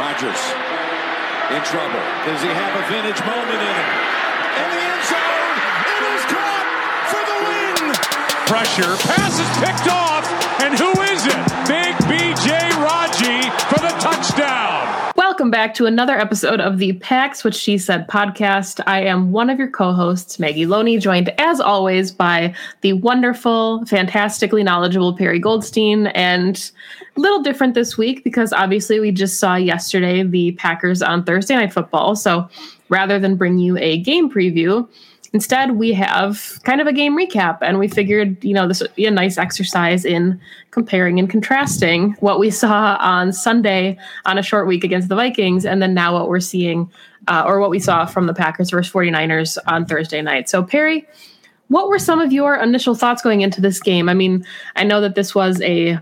Rodgers in trouble. Does he have a vintage moment in him? In the end zone, it is caught for the win. Pressure, pass is picked off, and who Welcome back to another episode of the Packs What She Said podcast. I am one of your co-hosts, Maggie Loney, joined as always by the wonderful, fantastically knowledgeable Perry Goldstein, and a little different this week because obviously we just saw yesterday the Packers on Thursday Night Football. So rather than bring you a game preview, instead we have kind of a game recap. And we figured, you know, this would be a nice exercise in comparing and contrasting what we saw on Sunday on a short week against the Vikings and then now what we're seeing uh, or what we saw from the Packers versus 49ers on Thursday night. So, Perry, what were some of your initial thoughts going into this game? I mean, I know that this was a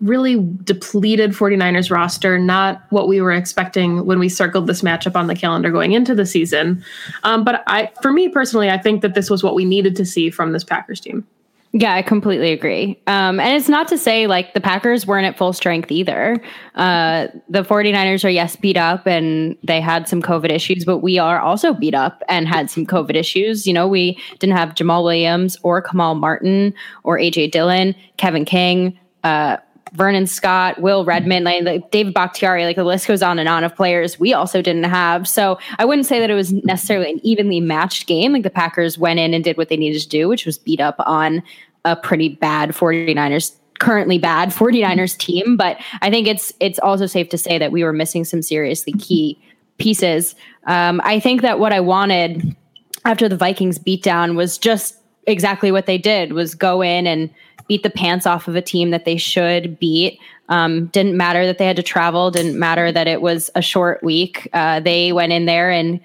really depleted 49ers roster, not what we were expecting when we circled this matchup on the calendar going into the season. Um, but I, for me personally, I think that this was what we needed to see from this Packers team. Yeah, I completely agree. Um, and it's not to say like the Packers weren't at full strength either. Uh, the 49ers are, yes, beat up and they had some COVID issues, but we are also beat up and had some COVID issues. You know, we didn't have Jamaal Williams or Kamal Martin or AJ Dillon, Kevin King, uh, Vernon Scott, Will Redmond, like, David Bakhtiari, like the list goes on and on of players we also didn't have. So I wouldn't say that it was necessarily an evenly matched game. Like the Packers went in and did what they needed to do, which was beat up on a pretty bad 49ers currently bad 49ers team, but I think it's it's also safe to say that we were missing some seriously key pieces. Um, I think that what I wanted after the Vikings beatdown was just exactly what they did was go in and beat the pants off of a team that they should beat. Um, didn't matter that they had to travel. Didn't matter that it was a short week. Uh, they went in there and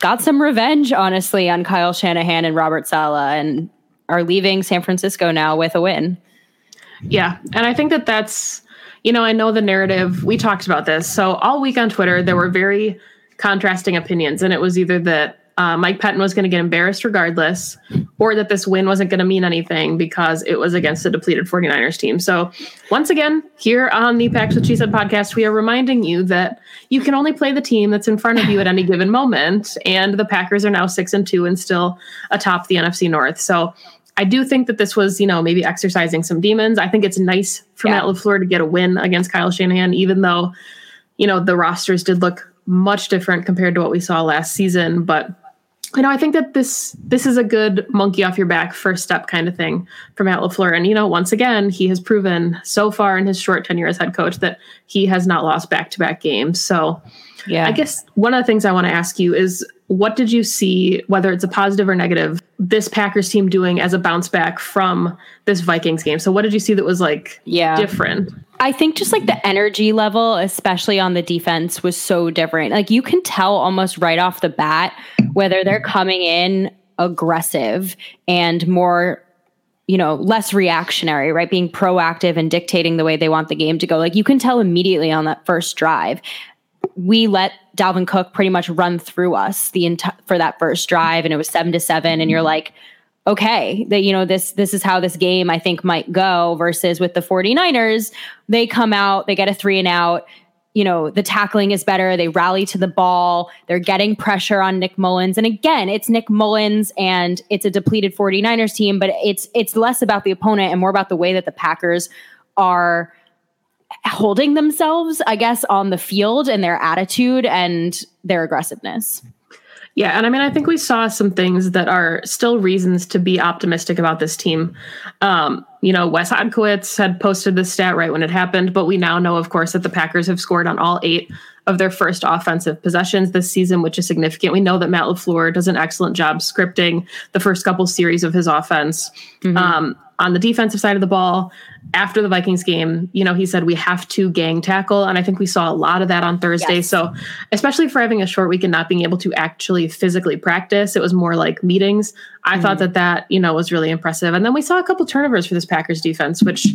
got some revenge, honestly, on Kyle Shanahan and Robert Saleh, and are leaving San Francisco now with a win. Yeah, and I think that that's you know I know the narrative. We talked about this. So all week on Twitter, there were very contrasting opinions, and it was either that uh, Mike Pettine was going to get embarrassed regardless, or that this win wasn't going to mean anything because it was against the depleted 49ers team. So, once again, here on the Packs What She Said podcast, we are reminding you that you can only play the team that's in front of you at any given moment. And the Packers are now six and two and still atop the NFC North. So, I do think that this was, you know, maybe exercising some demons. I think it's nice for yeah. Matt LaFleur to get a win against Kyle Shanahan, even though, you know, the rosters did look much different compared to what we saw last season. But you know, I think that this this is a good monkey off your back first step kind of thing from Matt LaFleur. And, you know, once again, he has proven so far in his short tenure as head coach that he has not lost back to back games. So yeah. I guess one of the things I want to ask you is what did you see, whether it's a positive or negative, this Packers team doing as a bounce back from this Vikings game? So what did you see that was like yeah. different? I think just like the energy level, especially on the defense, was so different. Like you can tell almost right off the bat whether they're coming in aggressive and more you know, less reactionary, right? Being proactive and dictating the way they want the game to go. Like you can tell immediately on that first drive we let Dalvin Cook pretty much run through us the entire for that first drive, and it was seven to seven. And you're mm-hmm. like, okay, that you know this this is how this game I think might go. Versus with the 49ers, they come out, they get a three and out. You know, the tackling is better. They rally to the ball. They're getting pressure on Nick Mullens, And again, it's Nick Mullens, and it's a depleted 49ers team, but it's it's less about the opponent and more about the way that the Packers are holding themselves, I guess, on the field and their attitude and their aggressiveness. Yeah, and I mean, I think we saw some things that are still reasons to be optimistic about this team. Um, you know, Wes Hodkiewicz had posted this stat right when it happened, but we now know, of course, that the Packers have scored on all eight of their first offensive possessions this season, which is significant. We know that Matt LaFleur does an excellent job scripting the first couple series of his offense. Mm-hmm. Um, on the defensive side of the ball, after the Vikings game, you know, he said we have to gang tackle. And I think we saw a lot of that on Thursday. Yes. So, especially for having a short week and not being able to actually physically practice, it was more like meetings. I mm-hmm. thought that that, you know, was really impressive. And then we saw a couple turnovers for this Packers defense, which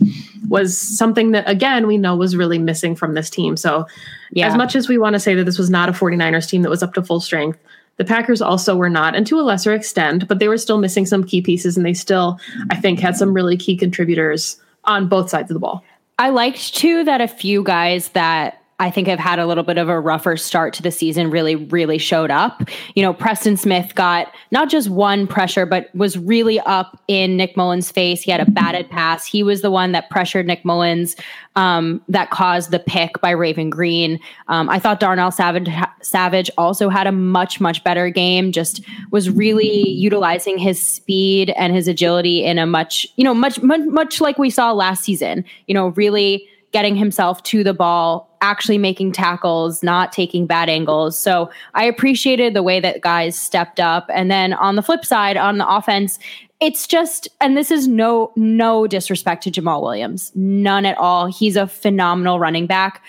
was something that, again, we know was really missing from this team. So, yeah. as much as we want to say that this was not a 49ers team that was up to full strength, the Packers also were not, and to a lesser extent, but they were still missing some key pieces, and they still, I think, had some really key contributors on both sides of the ball. I liked too that a few guys that I think have had a little bit of a rougher start to the season really, really showed up. You know, Preston Smith got not just one pressure, but was really up in Nick Mullens' face. He had a batted pass. He was the one that pressured Nick Mullens um, that caused the pick by Raven Greene. Um, I thought Darnell Savage, Savage also had a much, much better game, just was really utilizing his speed and his agility in a much, you know, much, much, much like we saw last season, you know, really getting himself to the ball, actually making tackles, not taking bad angles. So I appreciated the way that guys stepped up. And then on the flip side, on the offense, it's just and this is no no disrespect to Jamaal Williams. None at all. He's a phenomenal running back.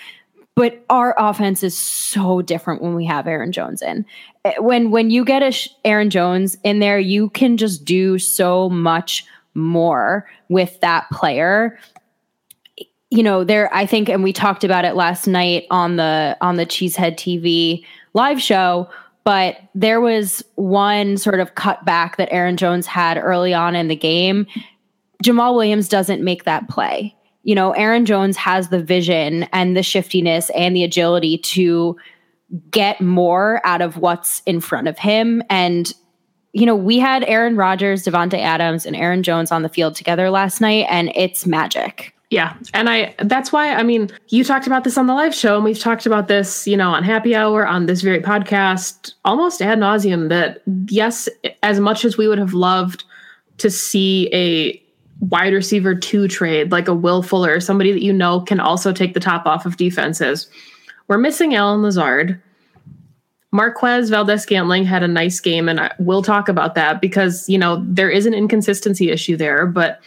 But our offense is so different when we have Aaron Jones in. When when you get a Aaron Jones in there, you can just do so much more with that player you know, there I think and we talked about it last night on the on the Cheesehead TV live show, but there was one sort of cutback that Aaron Jones had early on in the game. Jamaal Williams doesn't make that play. You know, Aaron Jones has the vision and the shiftiness and the agility to get more out of what's in front of him and you know, we had Aaron Rodgers, Davante Adams, and Aaron Jones on the field together last night, and it's magic. Yeah. And I, that's why, I mean, you talked about this on the live show, and we've talked about this, you know, on Happy Hour, on this very podcast, almost ad nauseum that, yes, as much as we would have loved to see a wide receiver two trade, like a Will Fuller, somebody that you know can also take the top off of defenses, we're missing Allen Lazard. Marquez Valdes-Scantling had a nice game, and I, we'll talk about that because, you know, there is an inconsistency issue there, but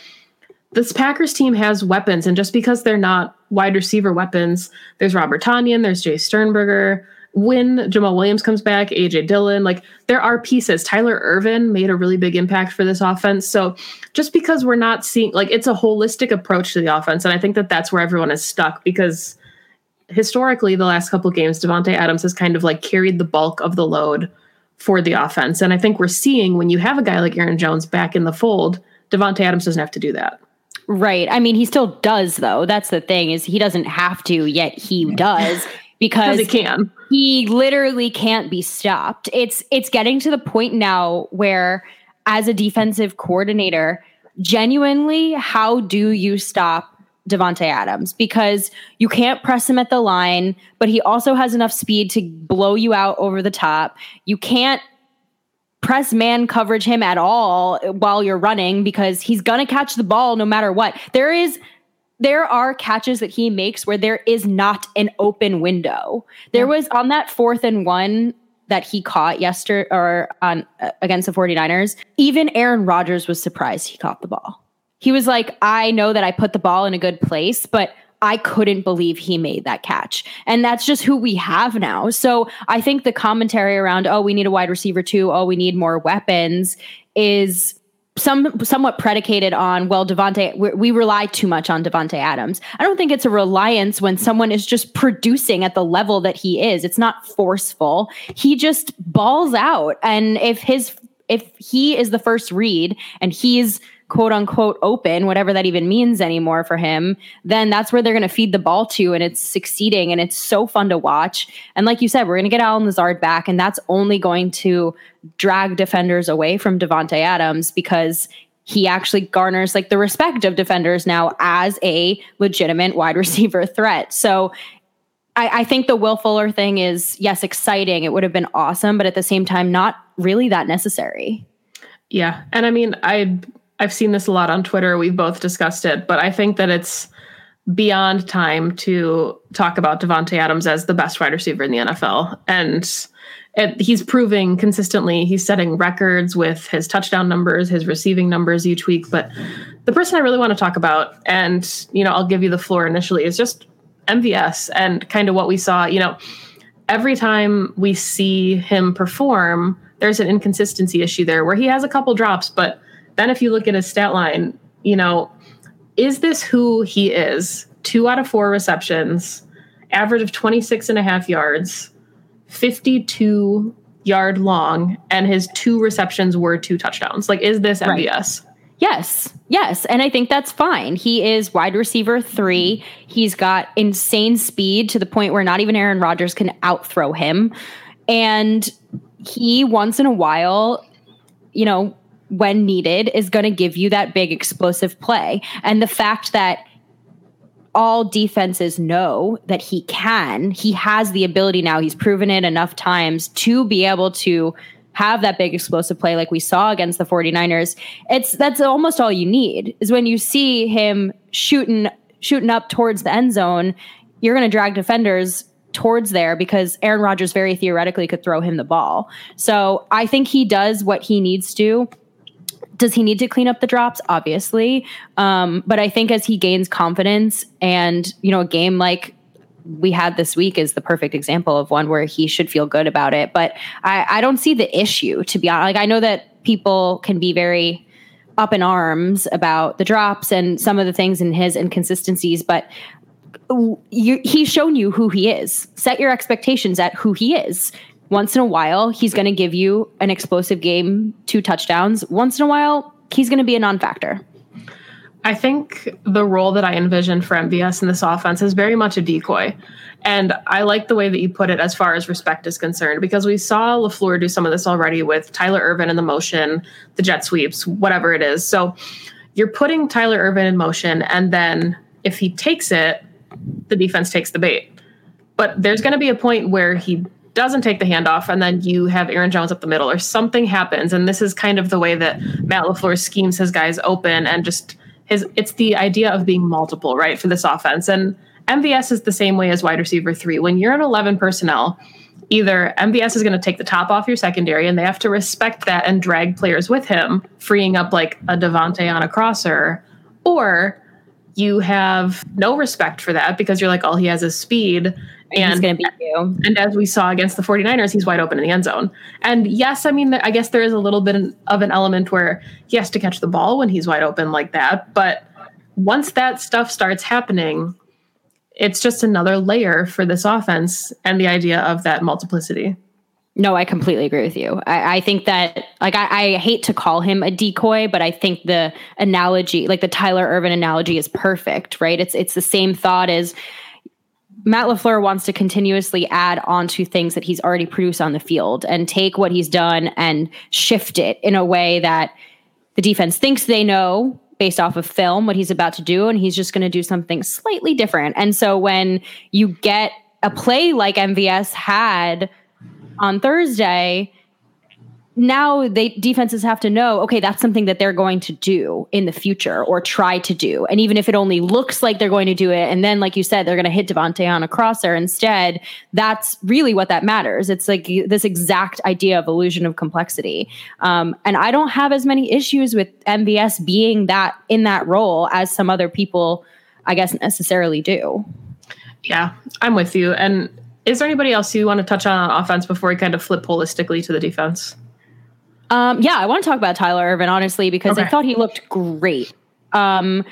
this Packers team has weapons, and just because they're not wide receiver weapons, there's Robert Tonyan, there's Jace Sternberger. When Jamaal Williams comes back, AJ Dillon, like there are pieces. Tyler Ervin made a really big impact for this offense. So just because we're not seeing, like, it's a holistic approach to the offense, and I think that that's where everyone is stuck because historically, the last couple games, Davante Adams has kind of like carried the bulk of the load for the offense, and I think we're seeing when you have a guy like Aaron Jones back in the fold, Davante Adams doesn't have to do that. Right. I mean, he still does though. That's the thing is he doesn't have to, yet he does because he can. He literally can't be stopped. It's it's getting to the point now where as a defensive coordinator, genuinely, how do you stop Davante Adams because you can't press him at the line, but he also has enough speed to blow you out over the top. You can't press man coverage him at all while you're running because he's going to catch the ball no matter what. There is there are catches that he makes where there is not an open window. There was on that fourth and one that he caught yesterday or on uh, against the 49ers, even Aaron Rodgers was surprised he caught the ball. He was like, I know that I put the ball in a good place, but I couldn't believe he made that catch. And that's just who we have now. So I think the commentary around, oh, we need a wide receiver too, oh, we need more weapons is some somewhat predicated on well Davante we, we, rely too much on Davante Adams. I don't think it's a reliance when someone is just producing at the level that he is. It's not forceful. He just balls out and if his if he is the first read and he's quote unquote open, whatever that even means anymore for him, then that's where they're going to feed the ball to. And it's succeeding and it's so fun to watch. And like you said, we're going to get Allen Lazard back, and that's only going to drag defenders away from Davante Adams because he actually garners like the respect of defenders now as a legitimate wide receiver threat. So I, I, think the Will Fuller thing is yes, exciting. It would have been awesome, but at the same time, not really that necessary. Yeah, and I mean, I I've seen this a lot on Twitter. We've both discussed it, but I think that it's beyond time to talk about Davante Adams as the best wide receiver in the NFL, and it, he's proving consistently he's setting records with his touchdown numbers, his receiving numbers each week. But the person I really want to talk about, and you know, I'll give you the floor initially, is just MVS and kind of what we saw. You know, every time we see him perform, there's an inconsistency issue there where he has a couple drops, but then if you look at his stat line, you know, is this who he is? Two out of four receptions, average of 26 and a half yards 52 yard long, and his two receptions were two touchdowns. Like, is this MVS? Right. Yes, yes. And I think that's fine. He is wide receiver three. He's got insane speed to the point where not even Aaron Rodgers can outthrow him. And he, once in a while, you know, when needed, is going to give you that big explosive play. And the fact that all defenses know that he can. He has the ability now. He's proven it enough times to be able to have that big explosive play like we saw against the 49ers. It's that's almost all you need. Is when you see him shooting shooting up towards the end zone, you're going to drag defenders towards there because Aaron Rodgers very theoretically could throw him the ball. So, I think he does what he needs to does he need to clean up the drops? Obviously. Um, but I think as he gains confidence and, you know, a game like we had this week is the perfect example of one where he should feel good about it. But I, I don't see the issue, to be honest. Like, I know that people can be very up in arms about the drops and some of the things in his inconsistencies, but you, he's shown you who he is. Set your expectations at who he is once in a while, he's going to give you an explosive game, two touchdowns. Once in a while, he's going to be a non factor. I think the role that I envision for MVS in this offense is very much a decoy. And I like the way that you put it as far as respect is concerned, because we saw LaFleur do some of this already with Tyler Ervin in the motion, the jet sweeps, whatever it is. So you're putting Tyler Ervin in motion, and then if he takes it, the defense takes the bait. But there's going to be a point where he doesn't take the handoff, and then you have Aaron Jones up the middle, or something happens. And this is kind of the way that Matt LaFleur schemes his guys open and just his it's the idea of being multiple, right, for this offense. And MVS is the same way as wide receiver three. When you're in 11 personnel, either MVS is going to take the top off your secondary and they have to respect that and drag players with him, freeing up like a Davante on a crosser, or you have no respect for that because you're like, all he has is speed and he's going to beat you. And as we saw against the 49ers, he's wide open in the end zone. And yes, I mean, I guess there is a little bit of an element where he has to catch the ball when he's wide open like that. But once that stuff starts happening, it's just another layer for this offense and the idea of that multiplicity. No, I completely agree with you. I, I think that, like, I, I, hate to call him a decoy, but I think the analogy, like the Tyler Ervin analogy, is perfect, right? It's it's the same thought as Matt LaFleur wants to continuously add on to things that he's already produced on the field and take what he's done and shift it in a way that the defense thinks they know based off of film what he's about to do. And he's just going to do something slightly different. And so when you get a play like MVS had on Thursday, now they defenses have to know okay that's something that they're going to do in the future or try to do. And even if it only looks like they're going to do it and then like you said they're going to hit Davante on a crosser instead that's really what that matters. It's like this exact idea of illusion of complexity. Um, and I don't have as many issues with MVS being that in that role as some other people I guess necessarily do. Yeah I'm with you. And is there anybody else you want to touch on offense before we kind of flip holistically to the defense um, yeah, I want to talk about Tyler Ervin honestly because okay. I thought he looked great. Um,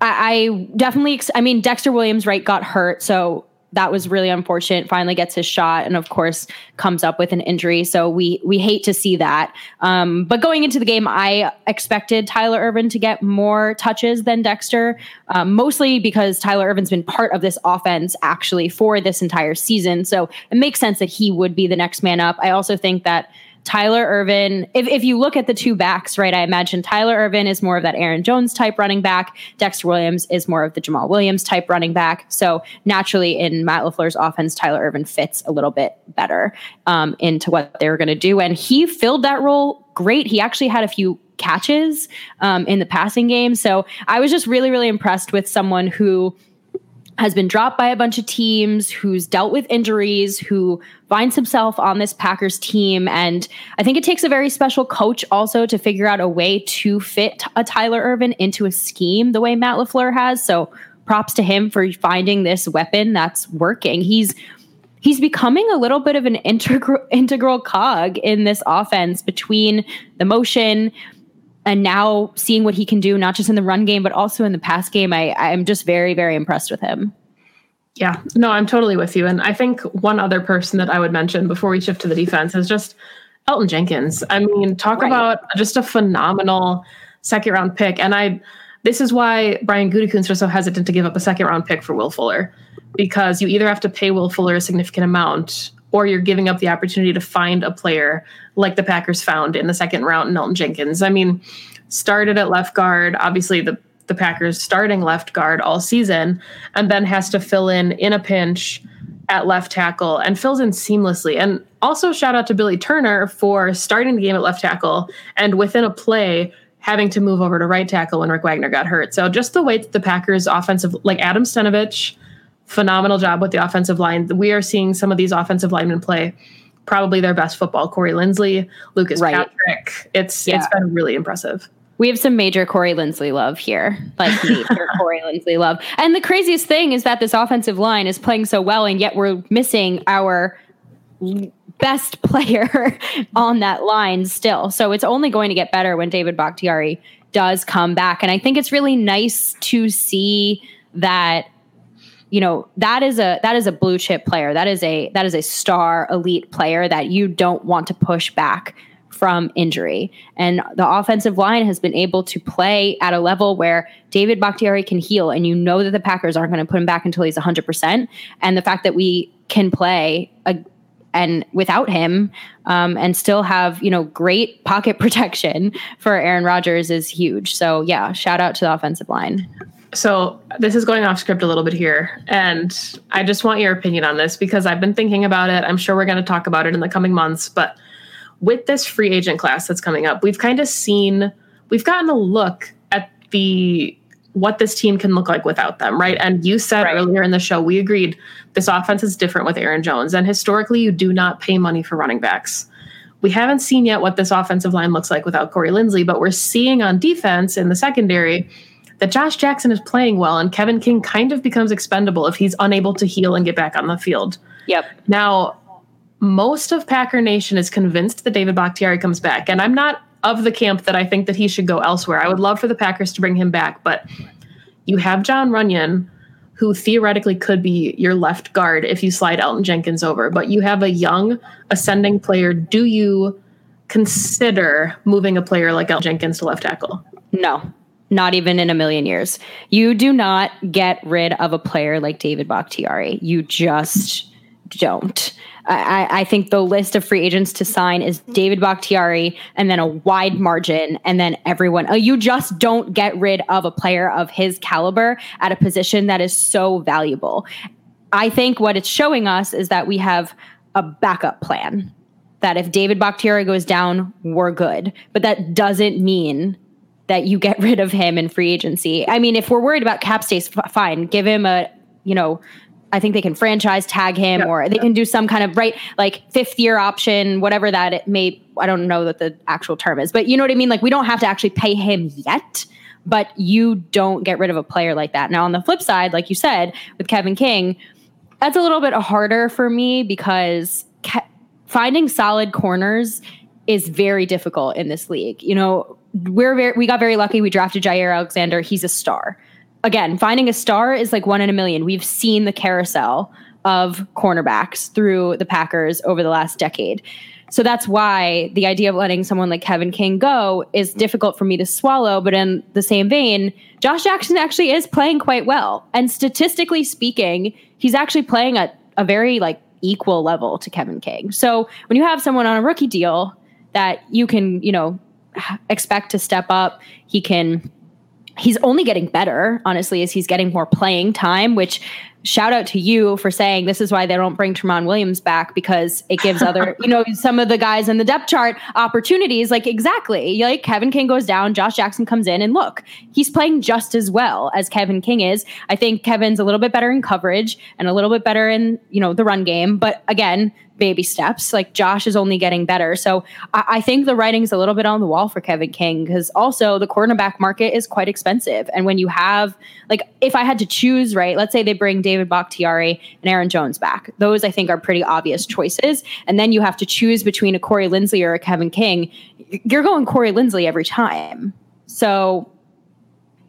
I, I definitely, ex- I mean, Dexter Williams right got hurt, so that was really unfortunate. Finally gets his shot, and of course comes up with an injury. So we we hate to see that. Um, but going into the game, I expected Tyler Ervin to get more touches than Dexter, um, mostly because Tyler Ervin's been part of this offense actually for this entire season. So it makes sense that he would be the next man up. I also think that Tyler Ervin, if, if you look at the two backs, right, I imagine Tyler Ervin is more of that Aaron Jones type running back. Dexter Williams is more of the Jamaal Williams type running back. So naturally, in Matt LaFleur's offense, Tyler Ervin fits a little bit better um, into what they were going to do. And he filled that role great. He actually had a few catches um, in the passing game. So I was just really, really impressed with someone who has been dropped by a bunch of teams, who's dealt with injuries, who finds himself on this Packers team. And I think it takes a very special coach also to figure out a way to fit a Tyler Ervin into a scheme the way Matt LaFleur has. So props to him for finding this weapon that's working. He's he's becoming a little bit of an integral integral cog in this offense between the motion, and now seeing what he can do, not just in the run game, but also in the pass game, I, I'm just very, very impressed with him. Yeah, no, I'm totally with you. And I think one other person that I would mention before we shift to the defense is just Elgton Jenkins. I mean, talk right. about just a phenomenal second round pick. And I, this is why Brian Gutekunst was so hesitant to give up a second round pick for Will Fuller, because you either have to pay Will Fuller a significant amount or you're giving up the opportunity to find a player like the Packers found in the second round, Elgton Jenkins. I mean, started at left guard, obviously the the Packers starting left guard all season, and then has to fill in in a pinch at left tackle and fills in seamlessly. And also shout out to Billy Turner for starting the game at left tackle and within a play having to move over to right tackle when Rick Wagner got hurt. So just the way that the Packers offensive like Adam Stenavich phenomenal job with the offensive line. We are seeing some of these offensive linemen play probably their best football. Corey Linsley, Lucas right. Patrick. It's yeah. it's been really impressive. We have some major Corey Linsley love here, like major Corey Linsley love. And the craziest thing is that this offensive line is playing so well, and yet we're missing our best player on that line still. So it's only going to get better when David Bakhtiari does come back. And I think it's really nice to see that you know that is a that is a blue chip player. That is a that is a star elite player that you don't want to push back from injury. And the offensive line has been able to play at a level where David Bakhtiari can heal and you know that the Packers aren't going to put him back until he's 100% and the fact that we can play a, and without him um, and still have you know great pocket protection for Aaron Rodgers is huge. So yeah shout out to the offensive line so this is going off script a little bit here and i just want your opinion on this because i've been thinking about it. I'm sure we're going to talk about it in the coming months but with this free agent class that's coming up we've kind of seen we've gotten a look at the what this team can look like without them right? And you said right. earlier in the show we agreed this offense is different with aaron jones and historically you do not pay money for running backs. We haven't seen yet what this offensive line looks like without corey linsley but we're seeing on defense in the secondary that Josh Jackson is playing well and Kevin King kind of becomes expendable if he's unable to heal and get back on the field. Yep. Now, most of Packer Nation is convinced that David Bakhtiari comes back, and I'm not of the camp that I think that he should go elsewhere. I would love for the Packers to bring him back, but you have Jon Runyan, who theoretically could be your left guard if you slide Elgton Jenkins over, but you have a young ascending player. Do you consider moving a player like Elgton Jenkins to left tackle? No, not even in a million years. You do not get rid of a player like David Bakhtiari. You just don't. I, I, think the list of free agents to sign is David Bakhtiari and then a wide margin, and then everyone. Uh, you just don't get rid of a player of his caliber at a position that is so valuable. I think what it's showing us is that we have a backup plan. That if David Bakhtiari goes down, we're good. But that doesn't mean that you get rid of him in free agency. I mean, if we're worried about cap space, fine, give him a, you know, I think they can franchise tag him yep. or they can do some kind of right like fifth year option, whatever that it may I don't know what the actual term is, but you know what I mean? Like we don't have to actually pay him yet, but you don't get rid of a player like that. Now on the flip side, like you said, with Kevin King, that's a little bit harder for me because finding solid corners is very difficult in this league. You know, we're very, we got very lucky. We drafted Jaire Alexander. He's a star. Again, finding a star is like one in a million. We've seen the carousel of cornerbacks through the Packers over the last decade. So that's why the idea of letting someone like Kevin King go is difficult for me to swallow. But in the same vein, Josh Jackson actually is playing quite well. And statistically speaking, he's actually playing at a very like equal level to Kevin King. So when you have someone on a rookie deal that you can, you know, expect to step up. He can he's only getting better, honestly, as he's getting more playing time, which shout out to you for saying this is why they don't bring Tramon Williams back because it gives other, you know, some of the guys in the depth chart opportunities. Like, exactly. Like, Kevin King goes down, Josh Jackson comes in, and look, he's playing just as well as Kevin King is. I think Kevin's a little bit better in coverage and a little bit better in, you know, the run game. But again, baby steps. Like Josh is only getting better. So I, I think the writing's a little bit on the wall for Kevin King because also the cornerback market is quite expensive. And when you have, like, if I had to choose, right, let's say they bring David Bakhtiari and Aaron Jones back, those I think are pretty obvious choices. And then you have to choose between a Corey Linsley or a Kevin King. You're going Corey Linsley every time. So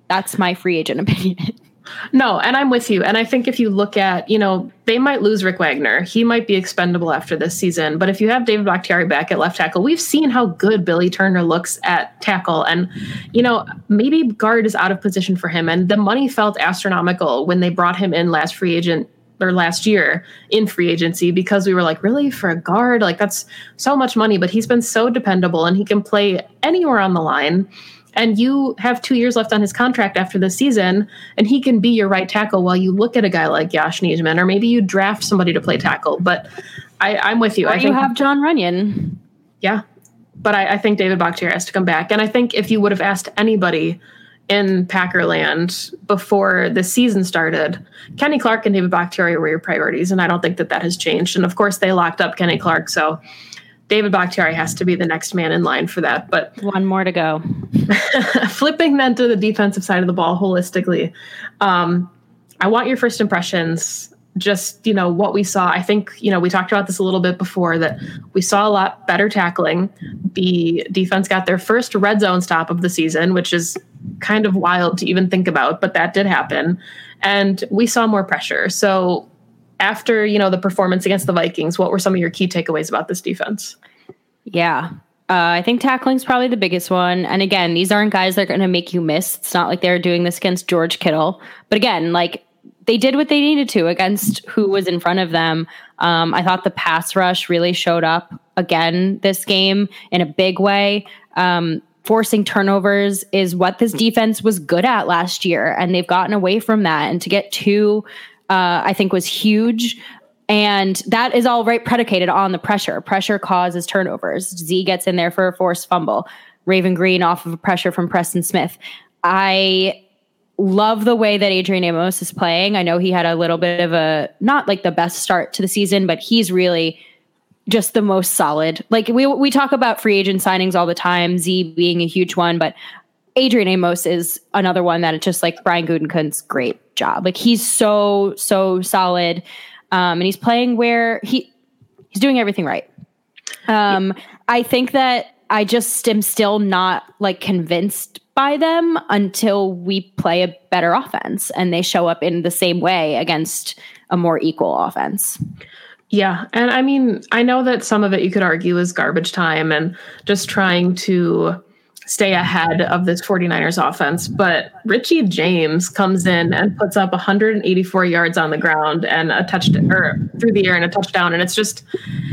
that's my free agent opinion. No, and I'm with you. And I think if you look at, you know, they might lose Rick Wagner. He might be expendable after this season. But if you have David Bakhtiari back at left tackle, we've seen how good Billy Turner looks at tackle. And, you know, maybe guard is out of position for him. And the money felt astronomical when they brought him in last free agent or last year in free agency because we were like, really for a guard? Like that's so much money, but he's been so dependable and he can play anywhere on the line and you have two years left on his contract after the season, and he can be your right tackle while you look at a guy like Yosh Nijman, or maybe you draft somebody to play tackle. But I, am with you. Or I think, you have Jon Runyan. Yeah, but I, I think David Bakhtiari has to come back, and I think if you would have asked anybody in Packerland before the season started, Kenny Clark and David Bakhtiari were your priorities, and I don't think that that has changed. And of course, they locked up Kenny Clark, so David Bakhtiari has to be the next man in line for that. But one more to go. flipping then to the defensive side of the ball holistically, um, I want your first impressions. Just you know what we saw. I think you know we talked about this a little bit before that we saw a lot better tackling. The defense got their first red zone stop of the season, which is kind of wild to even think about, but that did happen. And we saw more pressure. So after you know the performance against the Vikings, what were some of your key takeaways about this defense? Yeah. Uh, I think tackling's probably the biggest one. And again, these aren't guys that are going to make you miss. It's not like they're doing this against George Kittle. But again, like they did what they needed to against who was in front of them. Um, I thought the pass rush really showed up again this game in a big way. Um, forcing turnovers is what this defense was good at last year, and they've gotten away from that. And to get two uh, I think was huge. And that is all right predicated on the pressure. Pressure causes turnovers. Z gets in there for a forced fumble. Raven Greene off of a pressure from Preston Smith. I love the way that Adrian Amos is playing. I know he had a little bit of a not like the best start to the season, but he's really just the most solid. Like we we talk about free agent signings all the time, Z being a huge one, but Adrian Amos is another one that it's just like Brian Gutekunst's great job. Like he's so so solid, um, and he's playing where he he's doing everything right. Um, I think that I just am still not like convinced by them until we play a better offense and they show up in the same way against a more equal offense. Yeah. And I mean, I know that some of it you could argue is garbage time and just trying to stay ahead of this 49ers offense. But Richie James comes in and puts up 184 yards on the ground and a touchdown or through the air and a touchdown. And it's just,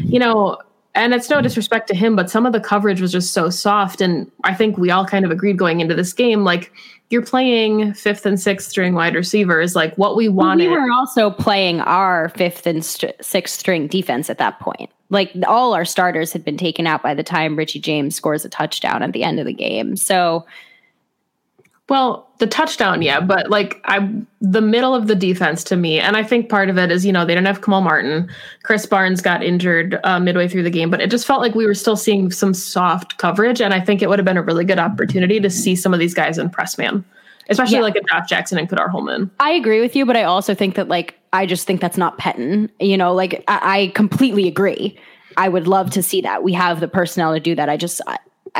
you know, and it's no disrespect to him, but some of the coverage was just so soft. And I think we all kind of agreed going into this game, like you're playing fifth and sixth string wide receivers, like what we wanted. We were also playing our fifth and st- sixth string defense at that point. Like all our starters had been taken out by the time Richie James scores a touchdown at the end of the game. So well, the touchdown, yeah, but like I the middle of the defense to me, and I think part of it is, you know, they didn't have Kamal Martin. Krys Barnes got injured uh, midway through the game, but it just felt like we were still seeing some soft coverage, and I think it would have been a really good opportunity to see some of these guys in press man. Especially yeah. like a Josh Jackson and Ka'dar Hallman. I agree with you, but I also think that like I just think that's not Pettine. You know, like I, I completely agree. I would love to see that. We have the personnel to do that. I just I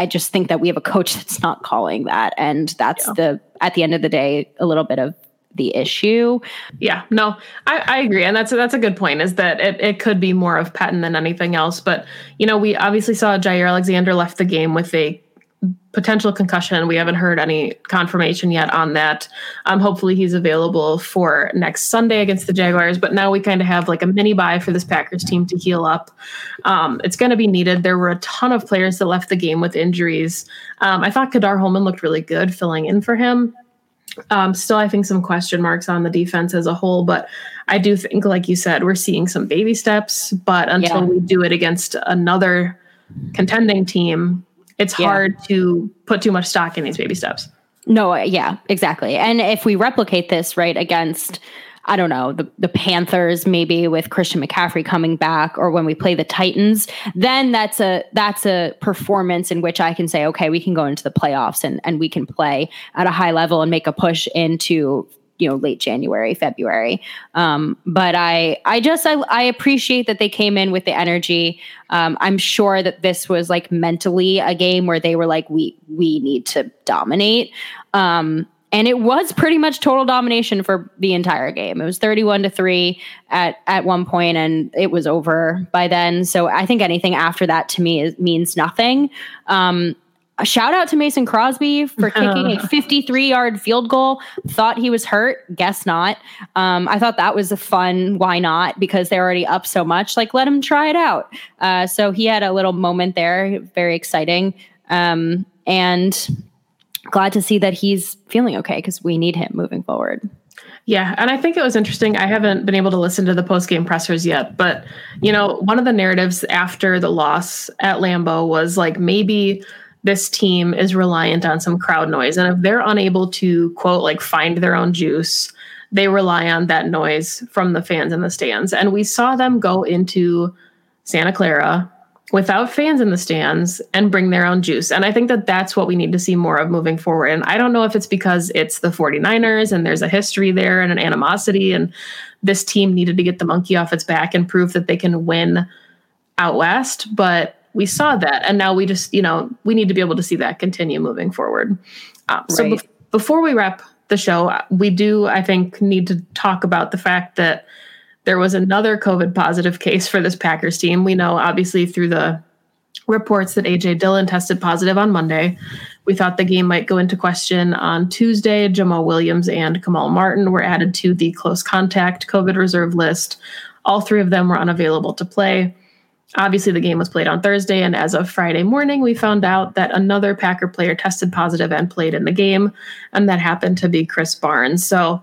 just think that we have a coach that's not calling that. And that's yeah. the, at the end of the day, a little bit of the issue. Yeah, no, I, I agree. And that's a, that's a good point is that it, it could be more of Pettine than anything else. But, you know, we obviously saw Jaire Alexander left the game with a potential concussion. We haven't heard any confirmation yet on that. Um, hopefully, he's available for next Sunday against the Jaguars. But now we kind of have like a mini bye for this Packers team to heal up. Um, it's going to be needed. There were a ton of players that left the game with injuries. Um, I thought Ka'dar Hallman looked really good filling in for him. Um, still, I think some question marks on the defense as a whole, but I do think, like you said, we're seeing some baby steps. But until yeah. we do it against another contending team, it's yeah. hard to put too much stock in these baby steps. No, uh, yeah, exactly. And if we replicate this right against I don't know, the, the Panthers maybe with Christian McCaffrey coming back or when we play the Titans, then that's a that's a performance in which I can say, okay, we can go into the playoffs and, and we can play at a high level and make a push into you know late January, February. Um, but I I just I, I appreciate that they came in with the energy. Um, I'm sure that this was like mentally a game where they were like we we need to dominate. Um, and it was pretty much total domination for the entire game. It was 31 to 3 at at one point and it was over by then. So I think anything after that to me is, means nothing. Um, a shout out to Mason Crosby for kicking a 53 yard field goal. Thought he was hurt. Guess not. Um, I thought that was a fun. Why not? Because they're already up so much. Like, let him try it out. Uh, so he had a little moment there. Very exciting. Um, and glad to see that he's feeling okay because we need him moving forward. Yeah, and I think it was interesting. I haven't been able to listen to the post game pressers yet, but you know, one of the narratives after the loss at Lambeau was like maybe this team is reliant on some crowd noise, and if they're unable to quote like find their own juice, they rely on that noise from the fans in the stands. And we saw them go into Santa Clara without fans in the stands and bring their own juice. And I think that that's what we need to see more of moving forward. And I don't know if it's because it's the 49ers and there's a history there and an animosity and this team needed to get the monkey off its back and prove that they can win out west, but we saw that and now we just, you know, we need to be able to see that continue moving forward. Um, so be- before we wrap the show, we do I think need to talk about the fact that there was another COVID positive case for this Packers team. We know, obviously, through the reports that AJ Dillon tested positive on Monday. We thought the game might go into question on Tuesday. jamaal Williams and Kamal Martin were added to the close contact COVID reserve list. All three of them were unavailable to play. Obviously, the game was played on Thursday, and as of Friday morning, we found out that another Packer player tested positive and played in the game, and that happened to be Krys Barnes. So,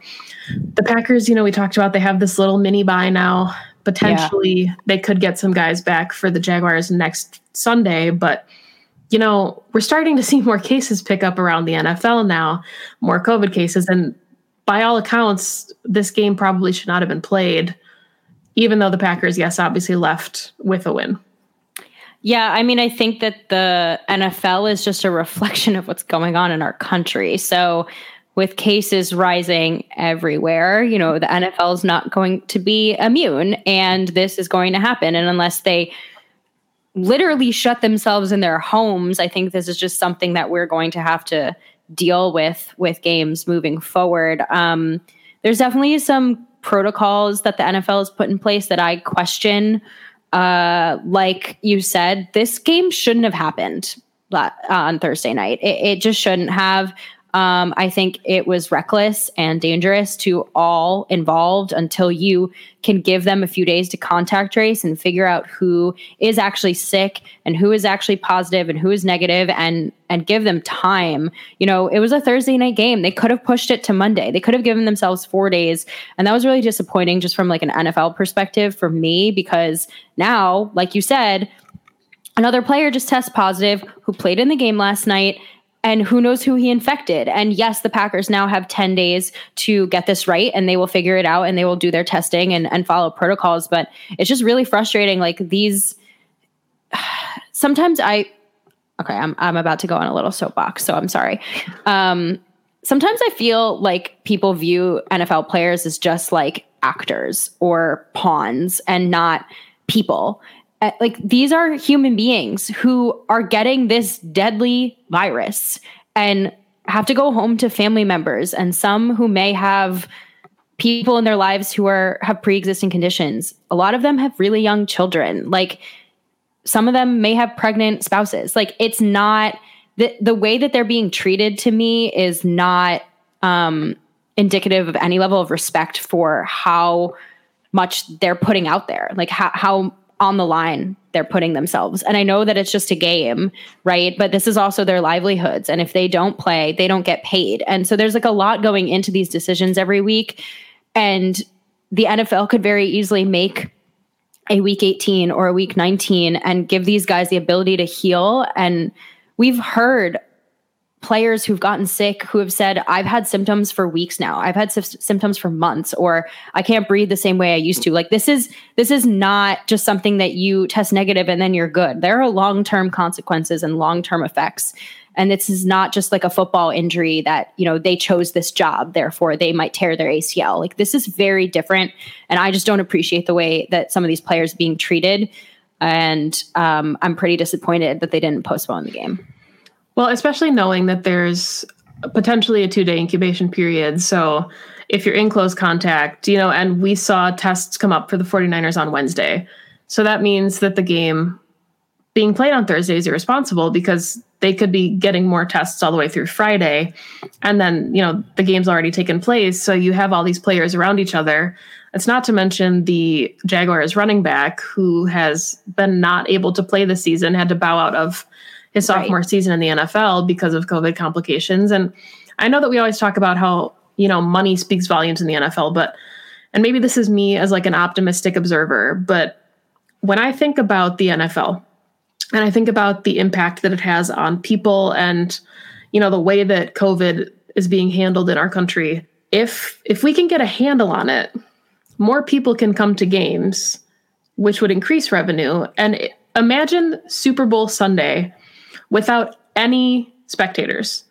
the Packers, you know, we talked about they have this little mini bye now. Potentially, yeah. they could get some guys back for the Jaguars next Sunday, but you know, we're starting to see more cases pick up around the NFL now, more COVID cases, and by all accounts, this game probably should not have been played even though the Packers, yes, obviously left with a win. Yeah, I mean, I think that the NFL is just a reflection of what's going on in our country. So, with cases rising everywhere, you know, the NFL is not going to be immune, and this is going to happen. And unless they literally shut themselves in their homes, I think this is just something that we're going to have to deal with with games moving forward. Um, there's definitely some protocols that the NFL has put in place that I question. Uh, like you said, this game shouldn't have happened on Thursday night. It, it just shouldn't have. Um, I think it was reckless and dangerous to all involved until you can give them a few days to contact trace and figure out who is actually sick and who is actually positive and who is negative and and give them time. You know, it was a Thursday night game. They could have pushed it to Monday. They could have given themselves 4 days. And that was really disappointing just from like an NFL perspective for me because now, like you said, another player just tests positive who played in the game last night and who knows who he infected. And yes, the Packers now have 10 days to get this right and they will figure it out and they will do their testing and, and follow protocols. But it's just really frustrating. Like these, sometimes I, okay, I'm, I'm about to go on a little soapbox, so I'm sorry. Um, sometimes I feel like people view NFL players as just like actors or pawns and not people like these are human beings who are getting this deadly virus and have to go home to family members and some who may have people in their lives who are have pre-existing conditions. A lot of them have really young children. Like some of them may have pregnant spouses. Like it's not the the way that they're being treated to me is not um, indicative of any level of respect for how much they're putting out there, like how how on the line they're putting themselves. And I know that it's just a game, right? But this is also their livelihoods. And if they don't play, they don't get paid. And so there's like a lot going into these decisions every week. And the NFL could very easily make a week 18 or a week 19 and give these guys the ability to heal. And we've heard players who've gotten sick who have said i've had symptoms for weeks now. I've had sy- symptoms for months or i can't breathe the same way i used to. Like this is this is not just something that you test negative and then you're good. There are long-term consequences and long-term effects. And this is not just like a football injury that you know they chose this job therefore they might tear their acl like this is very different. And i just don't appreciate the way that some of these players being treated. And um, i'm pretty disappointed that they didn't postpone the game Well, especially knowing that there's potentially a two day incubation period. So if you're in close contact, you know, and we saw tests come up for the 49ers on Wednesday. So that means that the game being played on Thursday is irresponsible because they could be getting more tests all the way through Friday. And then, you know, the game's already taken place. So you have all these players around each other. It's not to mention the Jaguars running back who has been not able to play this season, had to bow out of his sophomore Right. season in the NFL because of COVID complications. And I know that we always talk about how, you know, money speaks volumes in the NFL, but, and maybe this is me as like an optimistic observer, but when I think about the NFL and I think about the impact that it has on people and, you know, the way that COVID is being handled in our country, if, if we can get a handle on it, more people can come to games, which would increase revenue. And imagine Super Bowl Sunday without any spectators.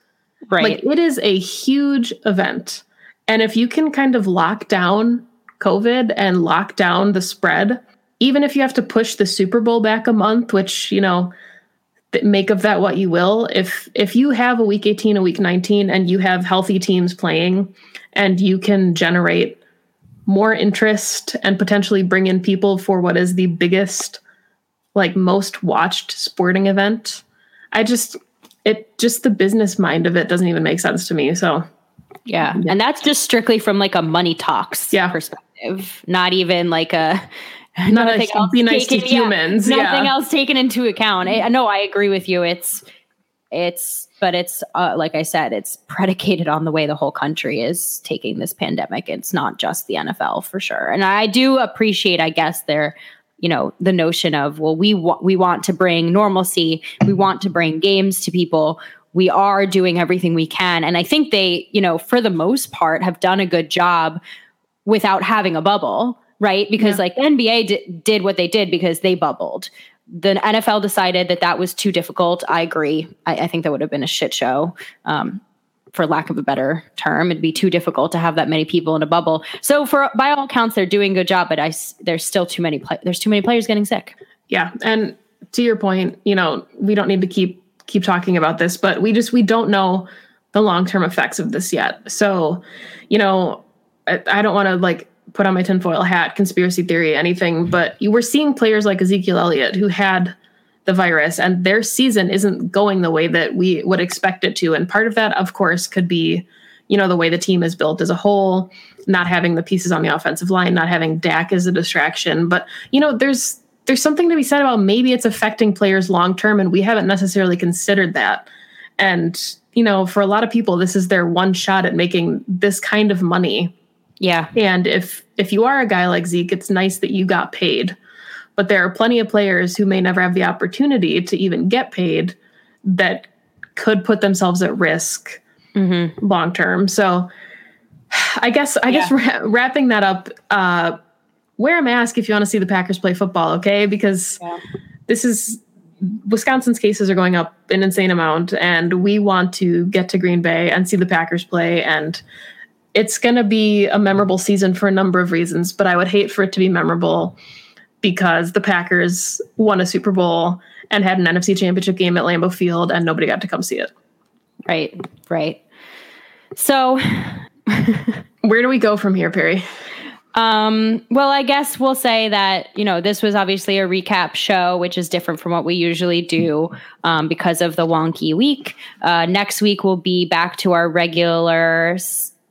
right Like it is a huge event. And if you can kind of lock down COVID and lock down the spread, even if you have to push the Super Bowl back a month, which, you know, make of that what you will. If if you have a week 18, a week 19 and you have healthy teams playing and you can generate more interest and potentially bring in people for what is the biggest like most watched sporting event. I just it just the business mind of it doesn't even make sense to me. So Yeah. And that's just strictly from like a money talks Yeah. perspective, not even like a Not a nothing else be nice to taken- yeah, humans, nothing else taken into account. I, no, I agree with you. It's it's but it's uh, like I said, it's predicated on the way the whole country is taking this pandemic. It's not just the NFL for sure. And I do appreciate, I guess, their you know the notion of well we wa- we want to bring normalcy we want to bring games to people we are doing everything we can. And i think they you know for the most part have done a good job without having a bubble right? Because like the nba di- did what they did because they bubbled. The nfl decided that that was too difficult. I agree. I, I think that would have been a shit show. Um, for lack of a better term it'd be too difficult to have that many people in a bubble so for by all accounts they're doing a good job but i there's still too many pla there's too many players getting sick yeah. And to your point, you know, we don't need to keep keep talking about this, but we just we don't know the long-term effects of this yet. So, you know, I, I don't want to like put on my tinfoil hat, conspiracy theory, anything, but you were seeing players like Ezekiel Elliott who had the virus and their season isn't going the way that we would expect it to. And part of that, of course, could be, you know, the way the team is built as a whole, not having the pieces on the offensive line, not having Dak as a distraction. But, you know, there's there's something to be said about maybe it's affecting players long term and we haven't necessarily considered that. And, you know, for a lot of people, this is their one shot at making this kind of money. yeah And if if you are a guy like Zeke, it's nice that you got paid. But there are plenty of players who may never have the opportunity to even get paid that could put themselves at risk long term. So I guess I guess ra- wrapping that up, uh, wear a mask if you want to see the Packers play football, okay? Because this is Wisconsin's cases are going up an insane amount, and we want to get to Green Bay and see the Packers play. And it's going to be a memorable season for a number of reasons, but I would hate for it to be memorable because the Packers won a Super Bowl and had an NFC championship game at Lambeau Field, and nobody got to come see it. right right so Where do we go from here, Perry? Um, well, I guess we'll say that, you know, this was obviously a recap show, which is different from what we usually do um, because of the wonky week. Uh, next week, we'll be back to our regular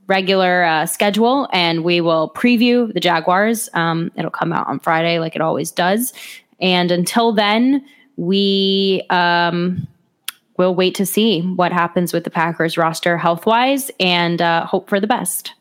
regular uh, schedule and we will preview the Jaguars. Um, it'll come out on Friday like it always does. And until then, we um, will wait to see what happens with the Packers roster health wise and uh, hope for the best.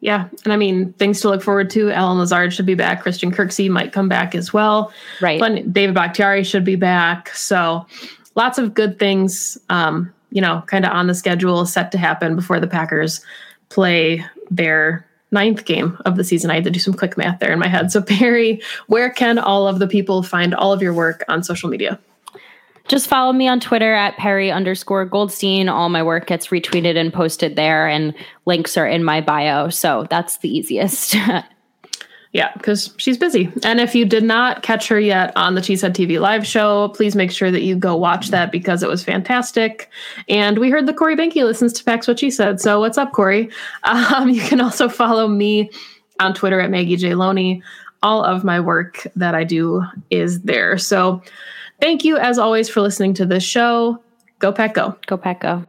Yeah, and I mean things to look forward to. Allen Lazard should be back. Christian Kirksey might come back as well. Right. But David Bakhtiari should be back. So lots of good things, um, you know, kind of on the schedule set to happen before the Packers play their ninth game of the season. I had to do some quick math there in my head. So Perry, where can all of the people find all of your work on social media? just follow me on Twitter at Perry underscore Goldstein. All my work gets retweeted and posted there, and links are in my bio. So that's the easiest. yeah, because she's busy. And if you did not catch her yet on the Cheesehead TV live show, please make sure that you go watch that because it was fantastic. And we heard that Corey Behnke listens to Packs What She Said. So what's up, Corey? Um, you can also follow me on Twitter at Maggie J. Loney. All of my work that I do is there. So Thank you, as always, for listening to this show. Go Pack Go. Go Pack Go.